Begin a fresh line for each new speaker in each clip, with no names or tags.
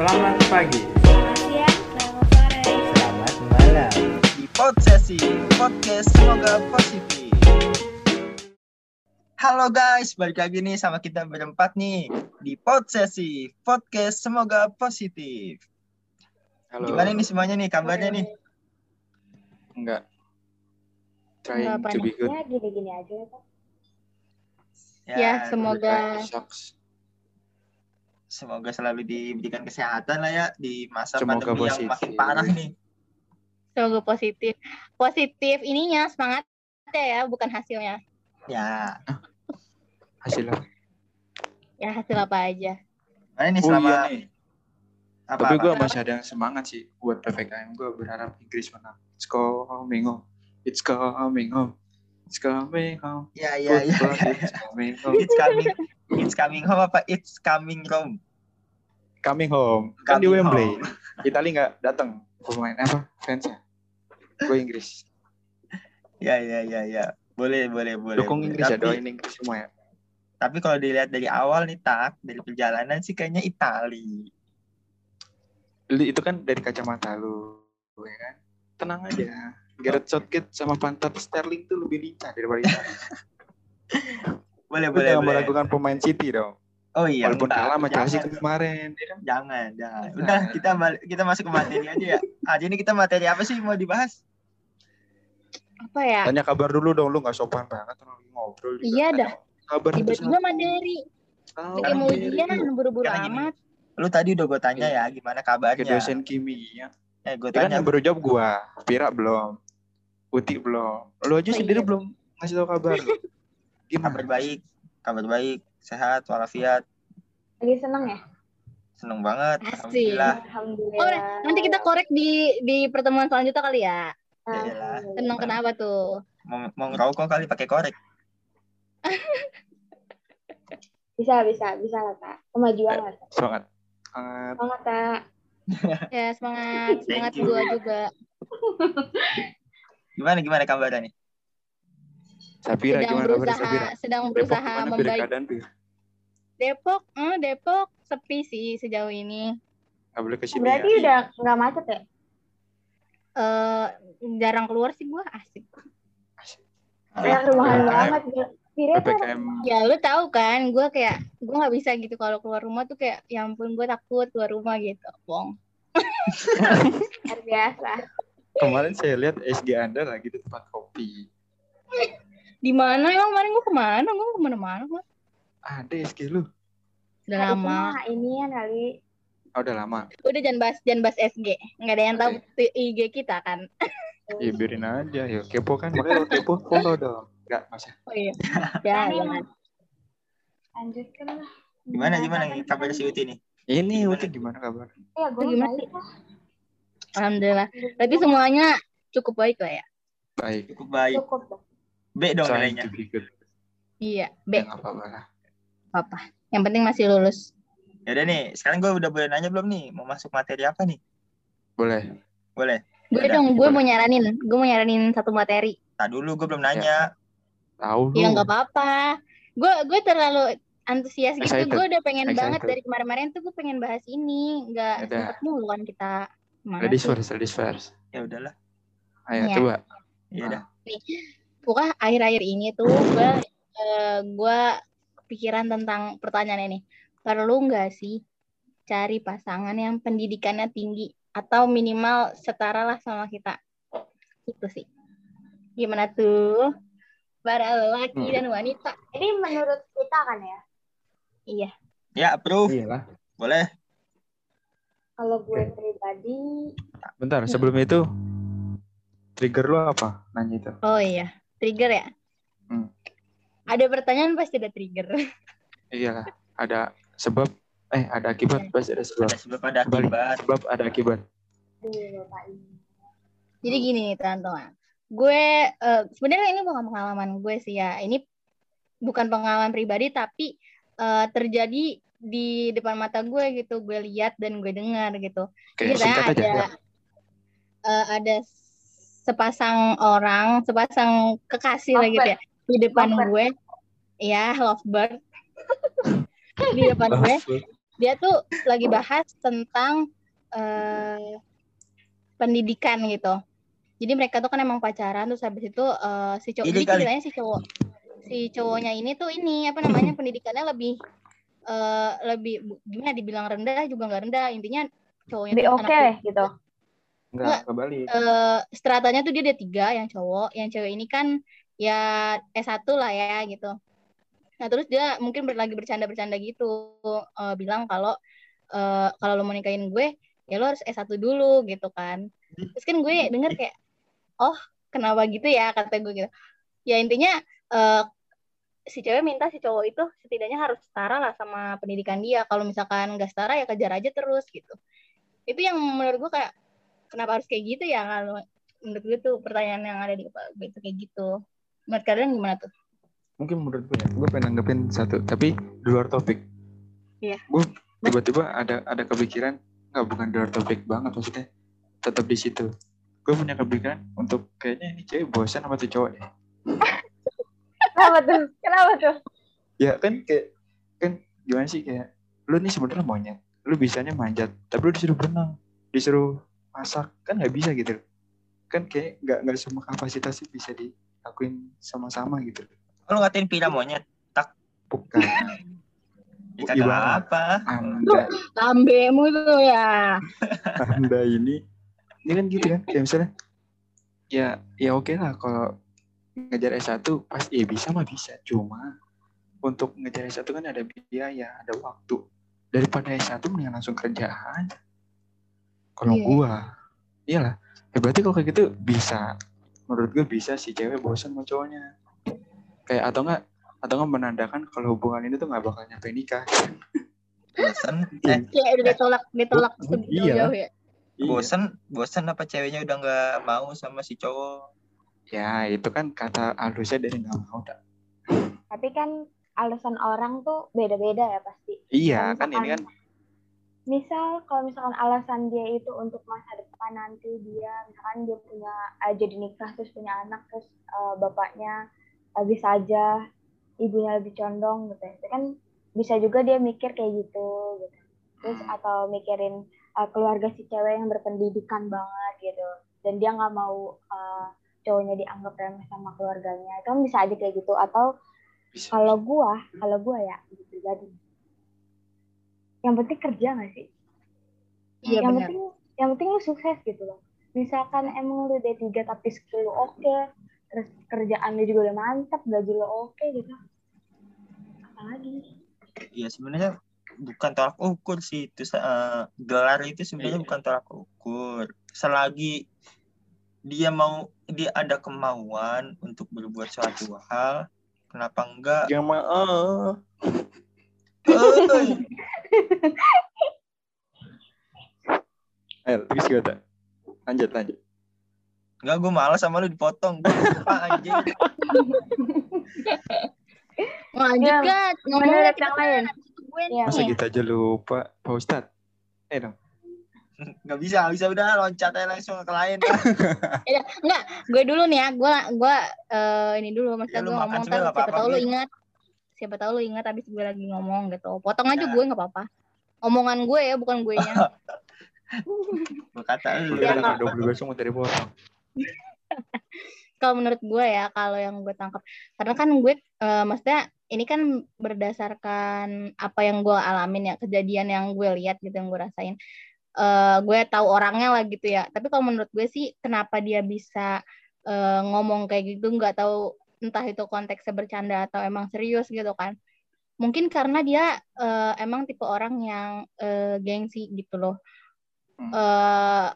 Selamat pagi.
Selamat siang, selamat sore.
Selamat malam.
di Pod Sesi Podcast semoga positif. Halo guys, balik lagi nih sama kita berempat nih di Pod Sesi Podcast semoga positif.
Halo.
Gimana nih semuanya nih kabarnya nih?
Enggak. Trying
Enggak
to be good.
Ya gini-gini aja ya, Pak.
Ya, semoga
Shucks.
Semoga selalu diberikan kesehatan lah ya di masa
Semoga
pandemi yang
positif.
makin parah nih.
semoga positif. Positif ininya semangat ya, bukan hasilnya.
Ya,
Hasilnya.
Ya hasil apa aja.
mana nih
Oh
selama
iya nih.
apa,
Tapi gue masih ada yang semangat sih buat PPKM. Gue berharap Inggris menang. It's coming home. It's coming home. It's coming home.
Ya, ya, ya,
Football,
ya.
It's coming home.
It's coming, it's coming home apa? It's coming home.
Coming home. Kan di
Coming
Wembley. Itali nggak datang pemain apa fansnya. Gue Inggris.
Ya, ya, ya, ya. Boleh, boleh, boleh.
Dukung. Inggris ya,
Tapi-
doain Inggris semua ya.
Tapi kalau dilihat dari awal nih tak dari perjalanan sih kayaknya Itali.
Itu kan dari kacamata lu, ya kan? Tenang aja. Gareth Southgate sama pantat Sterling tuh lebih lincah daripada Italia.
Boleh
Lu
boleh
jangan
boleh.
meragukan pemain City dong.
Oh iya.
Walaupun kalah sama Chelsea kemarin, ya kan?
jangan, jangan.
Jangan.
Udah kita balik, kita masuk ke materi aja ya. Hari ini kita materi apa sih mau dibahas?
Apa ya?
Tanya kabar dulu dong, lu nggak sopan banget orang lagi ngobrol. juga.
Iya dah.
Kabar
Tiba-tiba materi.
Tahu,
Kayak mau
materi
ujian,
lu.
buru-buru
gini,
amat.
Lu tadi udah gue tanya ya gimana
Ke
kabarnya.
dosen kimia.
Eh gue
Ya kan
tanya
yang baru jawab gua, Pira belum. Uti belum. Lu aja
Oh,
sendiri
iya.
belum ngasih tau kabar. Gimana?
kabar baik, kabar baik, sehat, walafiat,
Lagi seneng ya?
seneng banget.
Asik.
Alhamdulillah.
Alhamdulillah.
Oh, nanti kita korek di di pertemuan selanjutnya kali ya.
Iyalah.
Seneng kenapa tuh?
Mau, mau ngerokok kali pakai korek.
Bisa, bisa, bisa lah, Kak. Kemajuan lah, Kak.
Semangat. Semangat.
Semangat, Kak.
Ya semangat, semangat gua juga.
Gimana gimana kabarnya nih?
Sapira
Sedang
gimana kabar
berusaha,
Sapira?
sedang
Depok
berusaha
Pir?
membaik.
Keadaan?
Depok, eh, Depok sepi sih sejauh ini.
Nggak boleh ke sini
Berarti
ya.
udah nggak macet ya?
Eh jarang keluar sih gua asik.
Ya, rumahan
PPKM.
banget. Kira tuh
PPKM
Ya lu tahu kan, gue kayak gue nggak bisa gitu kalau keluar rumah tuh kayak ya ampun gue takut keluar rumah gitu, bong.
luar biasa.
Kemarin saya lihat SG Anda lagi di tempat kopi.
Di mana emang kemarin gue ke mana? Gue ke mana-mana gue.
Ada SG lu.
Udah
Nah,
lama.
mah ini ya kali.
Oh, udah lama.
Udah jangan bahas jangan bahas SG. Nggak ada yang tahu IG kita kan.
Ya biarin aja. Yuk kepo kan. Makanya lo kepo follow dong. Enggak, masa.
Oh iya. Ya, jangan.
Lanjutkan lah.
Gimana gimana nih kabar si Uti nih?
Ini Uti gimana kabar?
Ya, gue
Gimana
lah.
Alhamdulillah. Berarti semuanya cukup baik lah ya.
Baik.
Cukup baik.
Cukup.
B dong nilainya.
Iya.
Ya,
B.
nggak apa-apa lah.
Apa? Yang penting masih lulus.
Ya udah nih, sekarang gue udah boleh nanya belum nih? Mau masuk materi apa nih?
Boleh.
Boleh.
Gue dong, gue mau nyaranin. Gue mau nyaranin satu materi.
Tak dulu gue belum nanya.
Tahu lu.
Ya nggak apa-apa. Gue gue terlalu antusias gitu. Gue udah pengen
Excited.
banget dari kemarin-kemarin tuh gue pengen bahas ini. Nggak sempet mulu kan kita. Mana
Ladies first, ladies first.
Ya udahlah.
Ayo,
Iya.
coba.
Ya udah.
Pokoknya akhir-akhir ini tuh gue eh, gue kepikiran tentang pertanyaan ini. Perlu nggak sih cari pasangan yang pendidikannya tinggi atau minimal setara lah sama kita? Itu sih. Gimana tuh? Para lelaki
Hmm.
dan wanita.
Ini menurut kita kan ya.
Iya.
Ya approve.
Iyalah.
Boleh.
Kalau gue pribadi,
Bentar, sebelum itu trigger lu apa? Nanya itu.
Oh iya. Trigger ya?
Hmm.
Ada pertanyaan pasti ada trigger.
Iyalah, ada sebab eh ada akibat pasti ada sebab.
Ada sebab ada akibat.
Sebab ada akibat.
ini.
Jadi gini nih teman-teman. Gue eh, sebenarnya ini bukan pengalaman gue sih ya. Ini bukan pengalaman pribadi tapi eh, terjadi di depan mata gue gitu. Gue lihat dan gue dengar gitu.
Oke,
Jadi
aja.
ada
ya.
eh, ada sepasang orang, sepasang kekasih lah gitu ya di depan
Lovebird.
gue. Ya, lovebird. di depan gue. dia tuh lagi bahas tentang eh, pendidikan gitu. Jadi mereka tuh kan emang pacaran terus habis itu eh, si cowok
Ini
jadi ceritanya si cowok si cowoknya ini tuh ini apa namanya pendidikannya lebih eh lebih gimana dibilang rendah juga nggak rendah. Intinya cowoknya
Lebih oke
anak
deh gitu.
Enggak, kebalik.
eh stratanya tuh dia ada tiga yang cowok. Yang cewek ini kan ya S1 lah ya gitu. Nah terus dia mungkin ber- lagi bercanda-bercanda gitu. Eh, bilang kalau eh, kalau lo mau nikahin gue ya lo harus S1 dulu gitu kan. Terus kan gue denger kayak oh kenapa gitu ya? Kata gue gitu. Ya intinya eh, si cewek minta si cowok itu setidaknya harus setara lah sama pendidikan dia kalau misalkan nggak setara ya kejar aja terus gitu itu yang menurut gue kayak kenapa harus kayak gitu ya kalau menurut gue tuh pertanyaan yang ada di kepala gue itu kayak gitu menurut kalian gimana tuh
Mungkin menurut gue ya, gue pengen nanggepin satu, tapi di luar topik.
Iya.
Gue tiba-tiba ada ada kepikiran, nggak bukan di luar topik banget maksudnya, tetap di situ. Gue punya kepikiran untuk kayaknya ini cewek bosan sama tuh cowok deh.
Kenapa tuh? Kenapa tuh?
Ya kan kayak kan gimana sih kayak lu nih sebenarnya monyet, lu bisanya manjat, tapi lu disuruh berenang, disuruh masak, kan nggak bisa gitu. Kan kayak nggak nggak semua kapasitasnya bisa dilakuin sama-sama gitu.
Lu ngatain pira monyet.
Bukan.
Dikata
Ibarat.
apa?
Anda
lambemu tuh ya
Anda ini ini kan gitu kan kayak misalnya ya ya oke lah kalau ngejar S1 pasti ya bisa mah bisa cuma untuk ngejar S1 kan ada biaya ada waktu daripada S1 mendingan langsung kerja aja kalau
Iya.
gua iyalah ya berarti kalau kayak gitu bisa menurut gue bisa si cewek bosan sama cowoknya kayak atau enggak atau enggak menandakan kalau hubungan ini tuh nggak bakal nyampe nikah
Bosen. Eh,
kayak udah ditolak ditolak
Iya.
jauh-jauh ya
Iya.
bosen, bosen apa ceweknya udah nggak mau sama si cowok?
Ya itu kan kata halusnya dari nggak mau.
Tapi kan alasan orang tuh beda-beda ya pasti.
iya kan ini kan
Misal kalau misalkan alasan dia itu untuk masa depan nanti dia misalkan dia punya eh, jadi nikah terus punya anak terus eh, bapaknya eh, bisa aja ibunya lebih condong gitu ya. Itu kan bisa juga dia mikir kayak gitu gitu. Terus atau mikirin eh, keluarga si cewek yang berpendidikan banget gitu. Dan dia nggak mau eh, cowoknya dianggap remeh sama keluarganya. Itu kan bisa aja kayak gitu atau
bisa
kalau gua, kalau gua ya gitu pribadi. Yang penting kerja gak sih?
iya
yang
benar
penting yang penting lu sukses gitu loh. Misalkan emang lu D3 tapi skill lu oke, terus kerjaan lu juga udah mantap, gaji lu oke gitu. Apalagi?
Iya sebenarnya bukan tolak ukur sih itu eh, gelar itu sebenarnya
Iya.
bukan tolak ukur. Selagi dia mau dia ada kemauan untuk berbuat suatu hal, kenapa enggak?
yang mau
Oi,
ayo terus gimana lanjut lanjut.
Enggak gue malas sama lu dipotong. Gue lupa anjing.
lanjut
Ya,
kan ngomong lagi
yang lain.
gue
masa
nih
kita aja lupa? Pak Ustadz eh dong
Enggak bisa, nggak bisa. Udah loncat aja langsung ke lain.
enggak gue dulu nih ya gue gue eh, ini dulu maksudnya
Ya,
gue ngomong
nggak
siapa
apa-apa,
tahu lu ingat. Siapa tahu lu ingat abis gue lagi ngomong gitu. Potong aja
Ya.
gue nggak apa-apa. Omongan gue ya bukan gue nya.
Gue kata lu.
Ya,
udah 20 besok mau dari potong
kalau menurut gue ya kalau yang gue tangkap karena kan gue eh, maksudnya ini kan berdasarkan apa yang gue alamin ya kejadian yang gue lihat gitu yang gue rasain Eh, gue tahu orangnya lah gitu ya. Tapi kalau menurut gue sih kenapa dia bisa eh, ngomong kayak gitu nggak tahu entah itu konteksnya bercanda atau emang serius gitu kan. Mungkin karena dia eh, emang tipe orang yang eh, gengsi gitu loh.
Hmm.
eh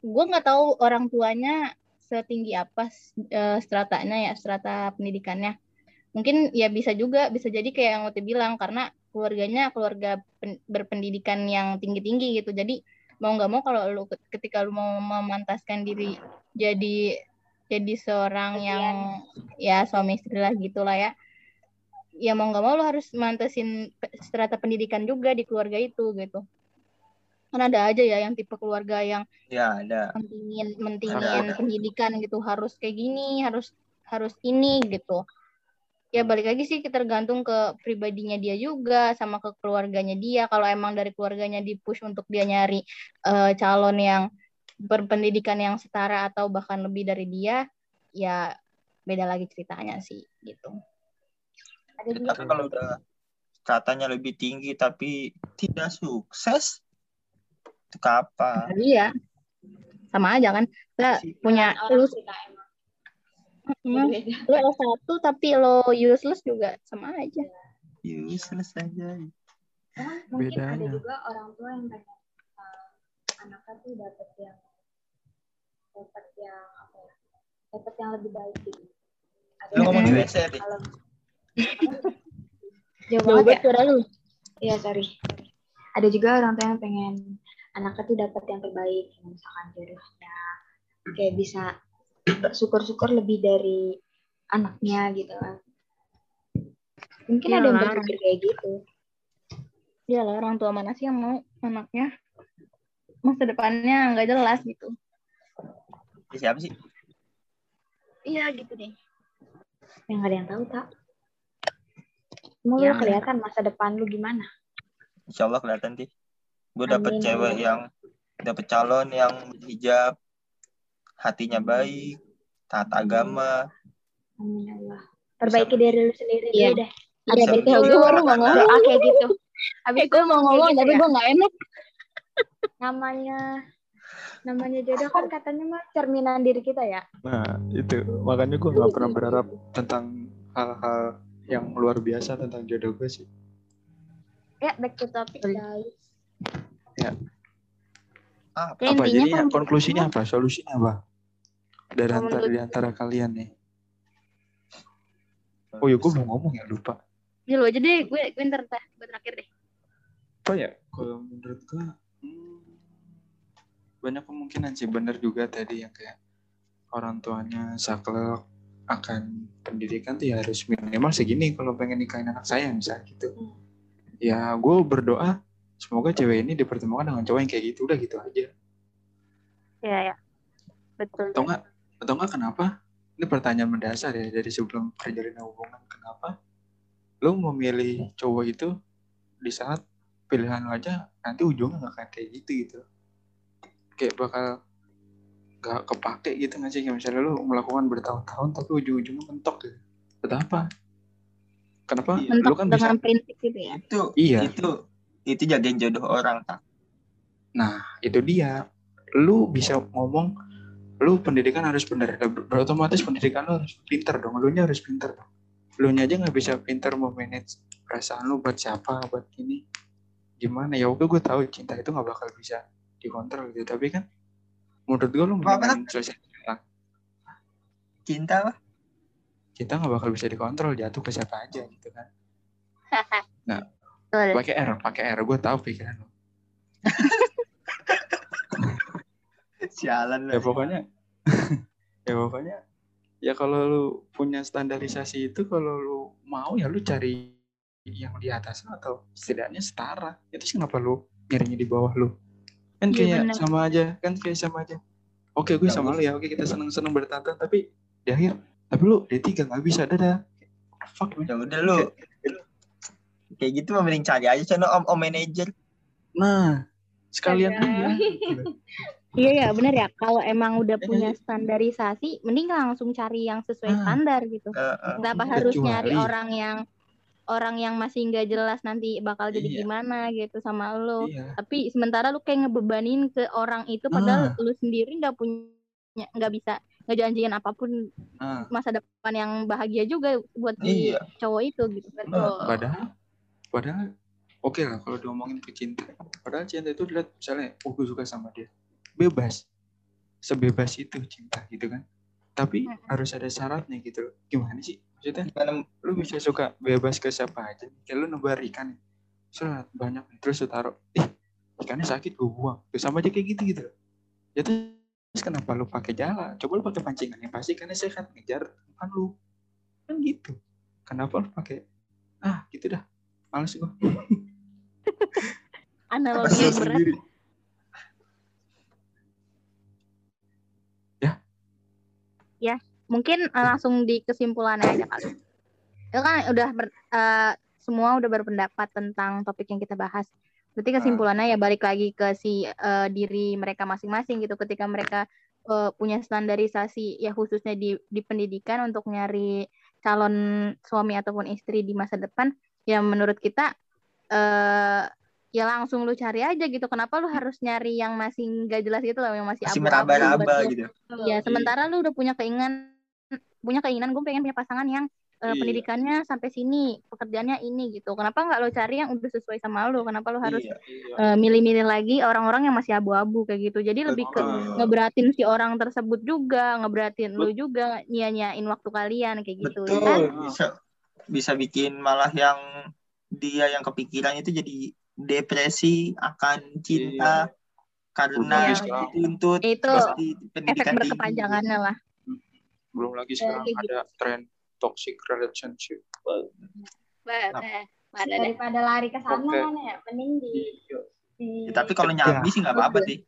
gue nggak tahu orang tuanya setinggi apa eh, stratanya ya strata pendidikannya. Mungkin ya bisa juga bisa jadi kayak yang Uti bilang karena keluarganya keluarga pen- berpendidikan yang tinggi tinggi gitu. Jadi mau nggak mau kalau lu ketika lu mau memantaskan diri jadi jadi seorang yang ya suami istri lah gitulah ya. Ya mau nggak mau lu harus mantesin strata pendidikan juga di keluarga itu gitu. Kan ada aja ya yang tipe keluarga yang
Ya ada.
mentingin
Ada,
mentingin
ada.
pendidikan gitu. Harus kayak gini harus harus ini gitu ya balik lagi sih tergantung ke pribadinya dia juga sama ke keluarganya dia kalau emang dari keluarganya di push untuk dia nyari eh, calon yang berpendidikan yang setara atau bahkan lebih dari dia ya beda lagi ceritanya sih gitu
Ada juga
Tapi kalau udah katanya lebih tinggi tapi tidak sukses, itu kapan?
iya sama aja kan kita punya lu
kita emang.
Hmm, lu S1 tapi lo useless juga sama aja
Useless aja.
Karena mungkin ada
Bedanya.
juga orang tua yang pengen uh, anaknya tuh dapet yang dapet yang apa ya dapet yang lebih baik gitu. Ada
Lu ngomong di
yang-
WC deh.
kalau jauh banget ya.
suara lu
Iya sorry. Ada juga orang tua yang pengen anaknya tuh dapat yang terbaik, misalkan jodohnya, kayak bisa syukur-syukur lebih dari anaknya gitu kan. Mungkin
Ya,
ada yang berpikir kayak gitu.
ya lah orang tua mana sih yang mau anaknya masa depannya nggak jelas gitu
Siapa sih?
iya gitu deh
Yang nggak ada yang tahu tak. Mau
Ya.
lu kelihatan masa depan lu gimana?
Insya Allah kelihatan sih. Gue dapet
Amin.
cewek yang dapet calon yang hijab, hatinya baik, taat agama.
Amin ya Allah. Perbaiki diri lu sendiri
Iya.
dulu deh.
Bisa
betul.
menjadi
Gue baru mau ngomong.
Doa kayak gitu. Habis
gue mau ngomong tapi gue nggak enak.
namanya namanya jodoh kan katanya mah cerminan diri kita ya.
Nah, itu. Makanya gue nggak pernah berharap tentang hal-hal yang luar biasa tentang jodoh gue sih.
Ya, back to topic guys.
Ah,
Ya,
Apa
intinya
jadi
kan
konklusinya apa? Solusinya apa? Dari antara, di antara kalian nih. Oh ya, gue belum ngomong ya, lupa.
Ya lu aja deh, gue gue ntar teh, gue terakhir deh.
Apa ya? Kalau menurut gue, hmm, banyak kemungkinan sih. Bener juga tadi yang kayak orang tuanya saklek akan pendidikan tuh ya harus minimal segini kalau pengen nikahin anak saya misalnya gitu.
Hmm.
Ya gue berdoa semoga cewek ini dipertemukan dengan cowok yang kayak gitu udah gitu aja.
Iya ya, betul.
Atau enggak, atau enggak kenapa? Ini pertanyaan mendasar ya dari sebelum perjalanan hubungan. Kenapa lu memilih cowok itu di saat pilihan lu aja nanti ujungnya nggak akan kayak gitu gitu. Kayak bakal nggak kepake gitu nggak sih? Kayak misalnya lu melakukan bertahun-tahun tapi ujung-ujungnya mentok gitu. Buat apa? Kenapa?
Iya.
Lu
Mentok
kan bisa
dengan prinsip gitu ya.
itu
Iya.
itu itu jagain jodoh orang tak
Nah, itu dia. Lu bisa ngomong, lu pendidikan harus bener. Ber- Otomatis pendidikan lu harus pinter dong. Lu nya harus pinter dong. Lu nya aja nggak bisa pinter memanage perasaan lu buat siapa, buat ini. Gimana ya? Oke, gue tahu cinta itu nggak bakal bisa dikontrol gitu. Tapi kan, menurut gue lu selesai cinta.
cinta apa
Cinta nggak bakal bisa dikontrol, jatuh ke siapa aja gitu kan.
Betul.
Pakai R, pakai R. Gue tahu pikiran lu.
sialan
ya
lah
pokoknya ya pokoknya ya kalau lu punya standarisasi itu kalau lu mau ya lu cari yang di atas lu atau setidaknya setara. Itu sih kenapa lu nyarinya di bawah lu. Kan
Iya,
kayak
benar.
sama aja kan kayak sama aja. Oke gue
Ya,
sama lu ya. Oke kita seneng seneng bertahun tapi di akhir tapi lu D3 nggak bisa dadah. Fuck man.
ya udah lu kayak gitu mah mending cari aja channel om om manajer
nah sekalian aja. gitu.
Iya ya, bener ya. Kalau emang udah
Ya,
punya
jadi-
standarisasi, mending langsung cari yang sesuai
Ah.
standar gitu. Kenapa
Kecuali-
harus nyari orang yang orang yang masih nggak jelas nanti bakal jadi
Iya.
gimana gitu sama lo.
iya
Tapi sementara lu kayak ngebebanin ke orang itu padahal
Ah.
lu sendiri nggak punya nggak bisa ngejanjiin apa pun
nah
masa depan yang bahagia juga buat si
Iya.
cowok itu gitu.
Betul.
padahal padahal oke lah kalau diomongin ke cinta padahal cinta itu dilihat misalnya oh gue suka sama dia bebas sebebas itu cinta gitu kan. Tapi harus ada syaratnya gitu loh. Gimana sih? Maksudnya
Gimana
lu bisa suka bebas ke siapa aja? Kayak lu nebar ikan. Serat banyak. Terus lu taruh ih ikannya sakit gue buang. Terus sama aja kayak gitu gitu loh. Ya terus kenapa lu pakai jala? Coba lu pakai pancingan yang pasti ikannya sehat ngejar umpan lu. Kan gitu. Kenapa lu pakai ah gitu dah. Males gua.
Analogi yang berat.
sendiri
Mungkin eh, langsung di kesimpulannya aja kali. itu kan udah ber- eh, semua udah berpendapat tentang topik yang kita bahas. Berarti kesimpulannya ya balik lagi ke si eh, diri mereka masing-masing gitu. Ketika mereka eh, punya standarisasi ya khususnya di di pendidikan untuk nyari calon suami ataupun istri di masa depan, ya menurut kita eh ya langsung lu cari aja gitu. Kenapa lu harus nyari yang masih nggak jelas gitu loh, yang masih
Masih
abu-abu,
meraba-raba
lu-
gitu.
Ya, sementara lu udah punya keinginan punya keinginan gue pengen punya pasangan yang
Iya.
pendidikannya sampai sini, pekerjaannya ini gitu. Kenapa nggak lo cari yang udah sesuai sama lu? Kenapa lo harus
Iya.
eh, milih-milih lagi orang-orang yang masih abu-abu kayak gitu. Jadi lebih ke
Betul.
ngeberatin si orang tersebut juga, ngeberatin lu juga, nyanyain waktu kalian kayak gitu. ya kan?
Betul, bisa bisa bikin malah yang dia yang kepikiran itu jadi depresi akan cinta karena
Iya.
dituntut
Itu Efek
pendidikan tinggi.
berkepanjangannya lah.
Belum lagi sekarang
gitu.
ada tren toxic relationship.
Nah.
deh.
Daripada lari ke sana
Oke.
kan ya, mending di, di
Ya, tapi kalau nyambi sih nggak apa-apa sih.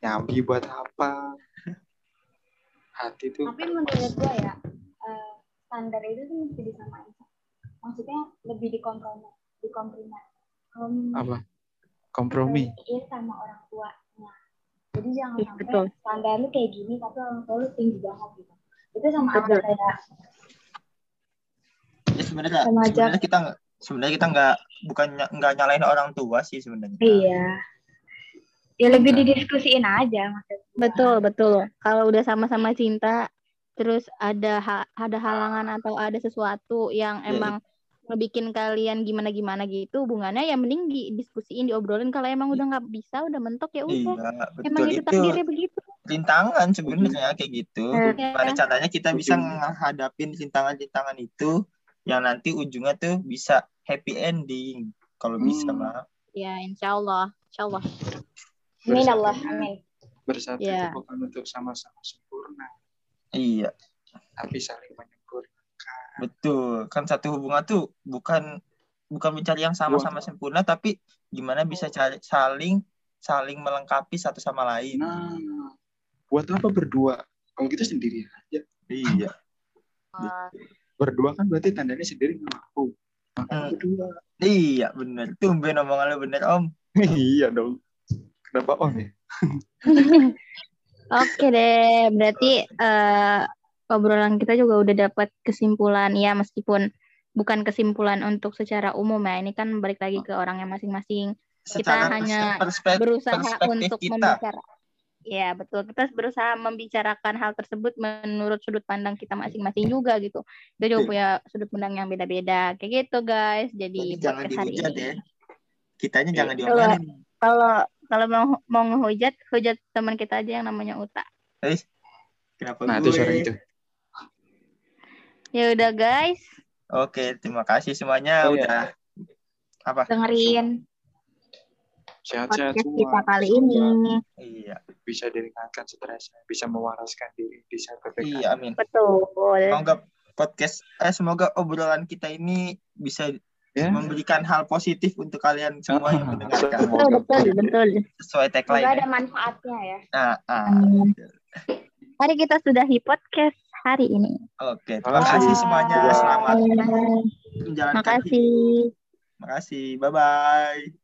Nyambi buat apa? Hati tuh
tapi menurut gue ya eh, standar itu tuh mesti disamain maksudnya lebih dikompromi dikompromi Kom-
apa? Kompromi.
sama orang tuanya jadi jangan
Iya,
sampai
betul.
standar lu kayak gini tapi orang tua lu tinggi banget gitu itu sama aja
Betul.
kayak
Ya sebenarnya
aja.
sebenarnya kita nggak sebenarnya kita nggak bukan nggak nyalain orang tua sih sebenarnya.
iya ya lebih didiskusiin aja maksudnya
Betul, betul. Kalau udah sama-sama cinta, terus ada ha- ada halangan atau ada sesuatu yang
Ya,
emang ngebikin kalian gimana-gimana gitu hubungannya ya mending didiskusiin, diobrolin kalau emang udah nggak bisa, udah mentok ya udah.
Iya,
Emang
betul
itu
itu
takdirnya begitu.
rintangan sebenarnya kayak gitu.
Iya.
Gimana caranya kita bisa menghadapin rintangan-rintangan itu yang nanti ujungnya tuh bisa happy ending kalau bisa
Hmm.
mah.
Ya, insya Allah. Insya Allah.
amin
Bersatu
Allah
ya.
amin
Bersatu
Iya.
itu bukan untuk sama-sama sempurna,
Iya,
tapi saling menyempurnakan.
Betul. Kan satu hubungan tuh bukan bukan mencari yang sama-sama sempurna tapi gimana bisa cari saling saling melengkapi satu sama lain.
Nah, buat apa berdua? Kalau kita sendiri aja.
Iya.
Berdua kan berarti tandanya sendiri nggak mampu.
Hmm.
berdua.
Iya, bener. Tumben omongan lu bener, Om.
iya dong. Kenapa om ya?
Oke deh, berarti eh, obrolan kita juga udah dapat kesimpulan ya meskipun bukan kesimpulan untuk secara umum ya. Ini kan balik lagi ke orangnya masing-masing.
Secara
hanya berusaha
perspektif
untuk
kita.
membicara. Ya betul, kita berusaha membicarakan hal tersebut menurut sudut pandang kita masing-masing juga gitu. Kita juga
Oke.
punya sudut pandang yang beda-beda. Kayak gitu guys. Jadi
Jadi jangan dihujat
ini.
ya. Kitanya jangan
Kalau-
diomelin.
Kalau kalau mau mau ngehujat, hujat teman kita aja yang namanya Uta.
Eh, kenapa
Nah,
gue?
itu suara itu.
Ya udah guys,
Oke, terima kasih semuanya
Oh, iya.
udah apa?
dengerin
Sehat-sehat
podcast kita
semua.
kali ini.
Iya.
Bisa diringankan stresnya, bisa mewaraskan diri di saat PPKM.
Iya, amin.
Betul.
Semoga podcast eh semoga obrolan kita ini bisa
Ya.
memberikan hal positif untuk kalian semua yang
Ah,
mendengarkan
Betul, betul, betul.
sesuai tagline.
semoga
ya.
ada manfaatnya ya
Nah, ah.
Amin. Mari kita sudahi podcast hari ini.
Oke, terima kasih semuanya. Selamat
Terima
menjalankan hidup.
kasih.
Terima kasih. Bye bye.